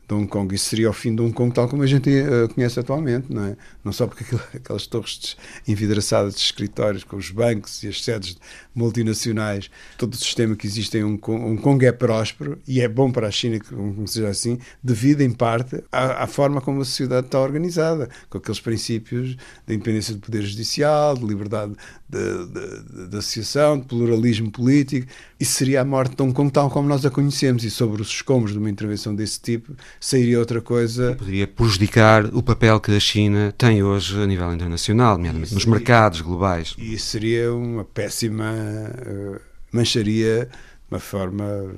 de Hong Kong. Isso seria o fim de Hong Kong tal como a gente uh, conhece atualmente, não é? Não só porque aquelas torres envidraçadas de escritórios com os bancos e as sedes multinacionais, todo o sistema que existe em Hong Kong, Hong Kong é próspero e é bom para a China, que seja assim, devido em parte à, à, forma como a sociedade está organizada, com aqueles princípios de independência do poder judicial, de liberdade de, de, de associação, de pluralismo político. Isso seria a morte de Hong Kong tal como nós a conhecemos e sobre os escombros de uma intervenção desse tipo sairia outra coisa. Poderia prejudicar o papel que a China tem hoje a nível internacional, nomeadamente nos mercados globais. E isso seria uma péssima uh, mancharia de uma forma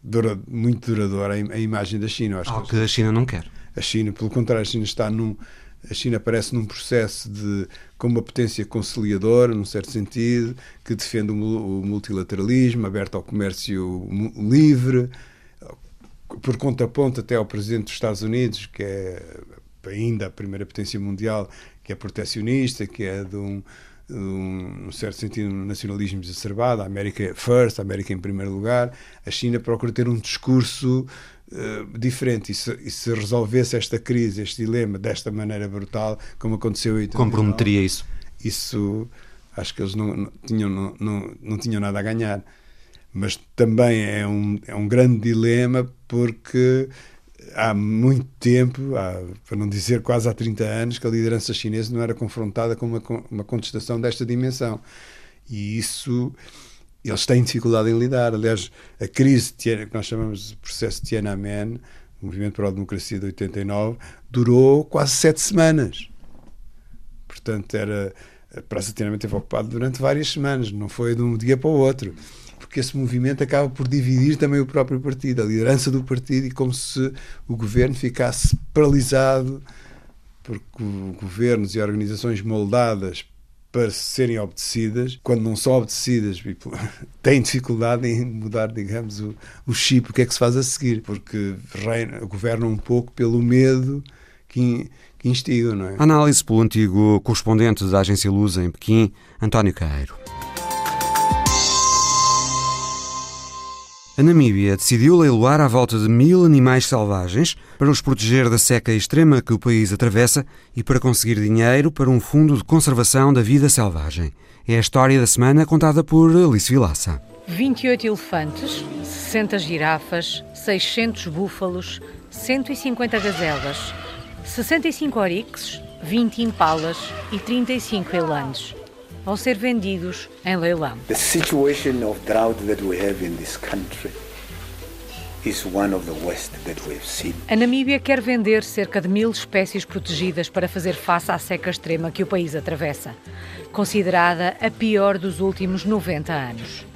dura, muito duradoura a, imagem da China. Acho Algo que a China não quer. A China, pelo contrário, a China está num. A China aparece num processo de como uma potência conciliadora, num certo sentido, que defende o multilateralismo, aberto ao comércio livre, por ponta até ao presidente dos Estados Unidos, que é ainda a primeira potência mundial, que é protecionista, que é de um, de um num certo sentido, um nacionalismo exacerbado, a América first, a América em primeiro lugar, a China procura ter um discurso uh, diferente. E se, e se, resolvesse esta crise, este dilema, desta maneira brutal, como aconteceu em Comprometeria isso? Isso, acho que eles não, não tinham, não, não, não tinham nada a ganhar mas também é um, é um grande dilema porque há muito tempo, há, para não dizer quase há 30 anos, que a liderança chinesa não era confrontada com uma, uma contestação desta dimensão. E isso eles têm dificuldade em lidar. Aliás, a crise que nós chamamos de processo Tiananmen, o movimento para a democracia de 89, durou quase sete semanas. Portanto, era a Praça Tiananmen esteve ocupado durante várias semanas, não foi de um dia para o outro porque esse movimento acaba por dividir também o próprio partido, a liderança do partido, e como se o governo ficasse paralisado, porque governos e organizações moldadas para serem obedecidas, quando não são obedecidas, têm dificuldade em mudar, digamos, o, o chip, o que é que se faz a seguir, porque reina, governam um pouco pelo medo que, que instigam, não é? Análise pelo antigo correspondente da agência Lusa em Pequim, António Caeiro. A Namíbia decidiu leiloar à volta de mil animais selvagens para os proteger da seca extrema que o país atravessa e para conseguir dinheiro para um fundo de conservação da vida selvagem. É a história da semana contada por Alice Vilaça. 28 elefantes, 60 girafas, 600 búfalos, 150 gazelas, 65 orixes, 20 impalas e 35 elandes vão ser vendidos em leilão. The situation of drought that we have in this country is one of the worst that we have seen. A Namíbia quer vender cerca de mil espécies protegidas para fazer face à seca extrema que o país atravessa, considerada a pior dos últimos 90 anos.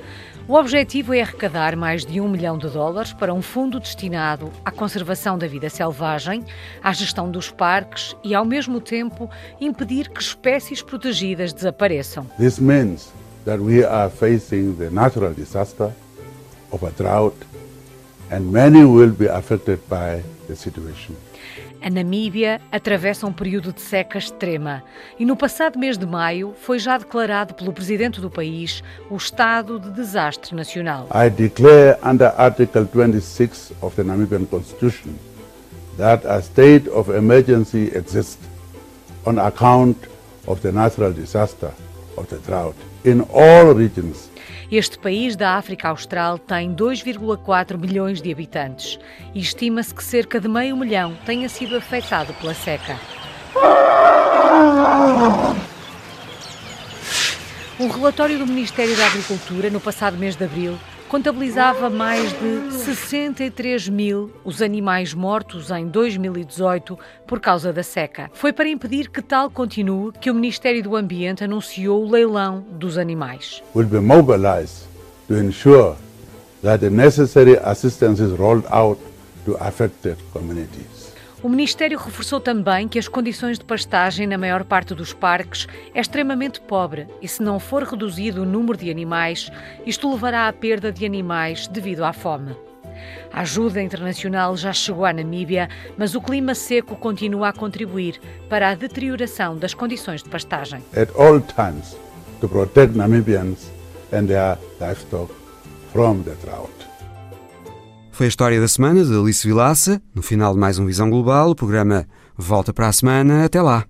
O objetivo é arrecadar mais de um milhão de dólares para um fundo destinado à conservação da vida selvagem, à gestão dos parques e, ao mesmo tempo, impedir que espécies protegidas desapareçam. This means that we are facing the natural disaster of a drought and many will be affected by the situation. A Namíbia atravessa um período de seca extrema e no passado mês de maio foi já declarado pelo presidente do país o estado de desastre nacional. I declare under Article 26 of the Namibian Constitution that a state of emergency exists on account of the natural disaster of the drought in all regions este país da África Austral tem 2,4 milhões de habitantes e estima-se que cerca de meio milhão tenha sido afetado pela seca. Um relatório do Ministério da Agricultura, no passado mês de abril, contabilizava mais de 63 mil os animais mortos em 2018 por causa da seca. Foi para impedir que tal continue que o Ministério do Ambiente anunciou o leilão dos animais. Be mobilized to ensure that the necessary assistance is rolled out to affected communities. O Ministério reforçou também que as condições de pastagem na maior parte dos parques é extremamente pobre e, se não for reduzido o número de animais, isto levará à perda de animais devido à fome. A ajuda internacional já chegou à Namíbia, mas o clima seco continua a contribuir para a deterioração das condições de pastagem. At all times, to protect Namibians and their livestock from the drought. Foi a história da semana de Alice Vilaça. No final de mais um Visão Global, o programa volta para a semana. Até lá.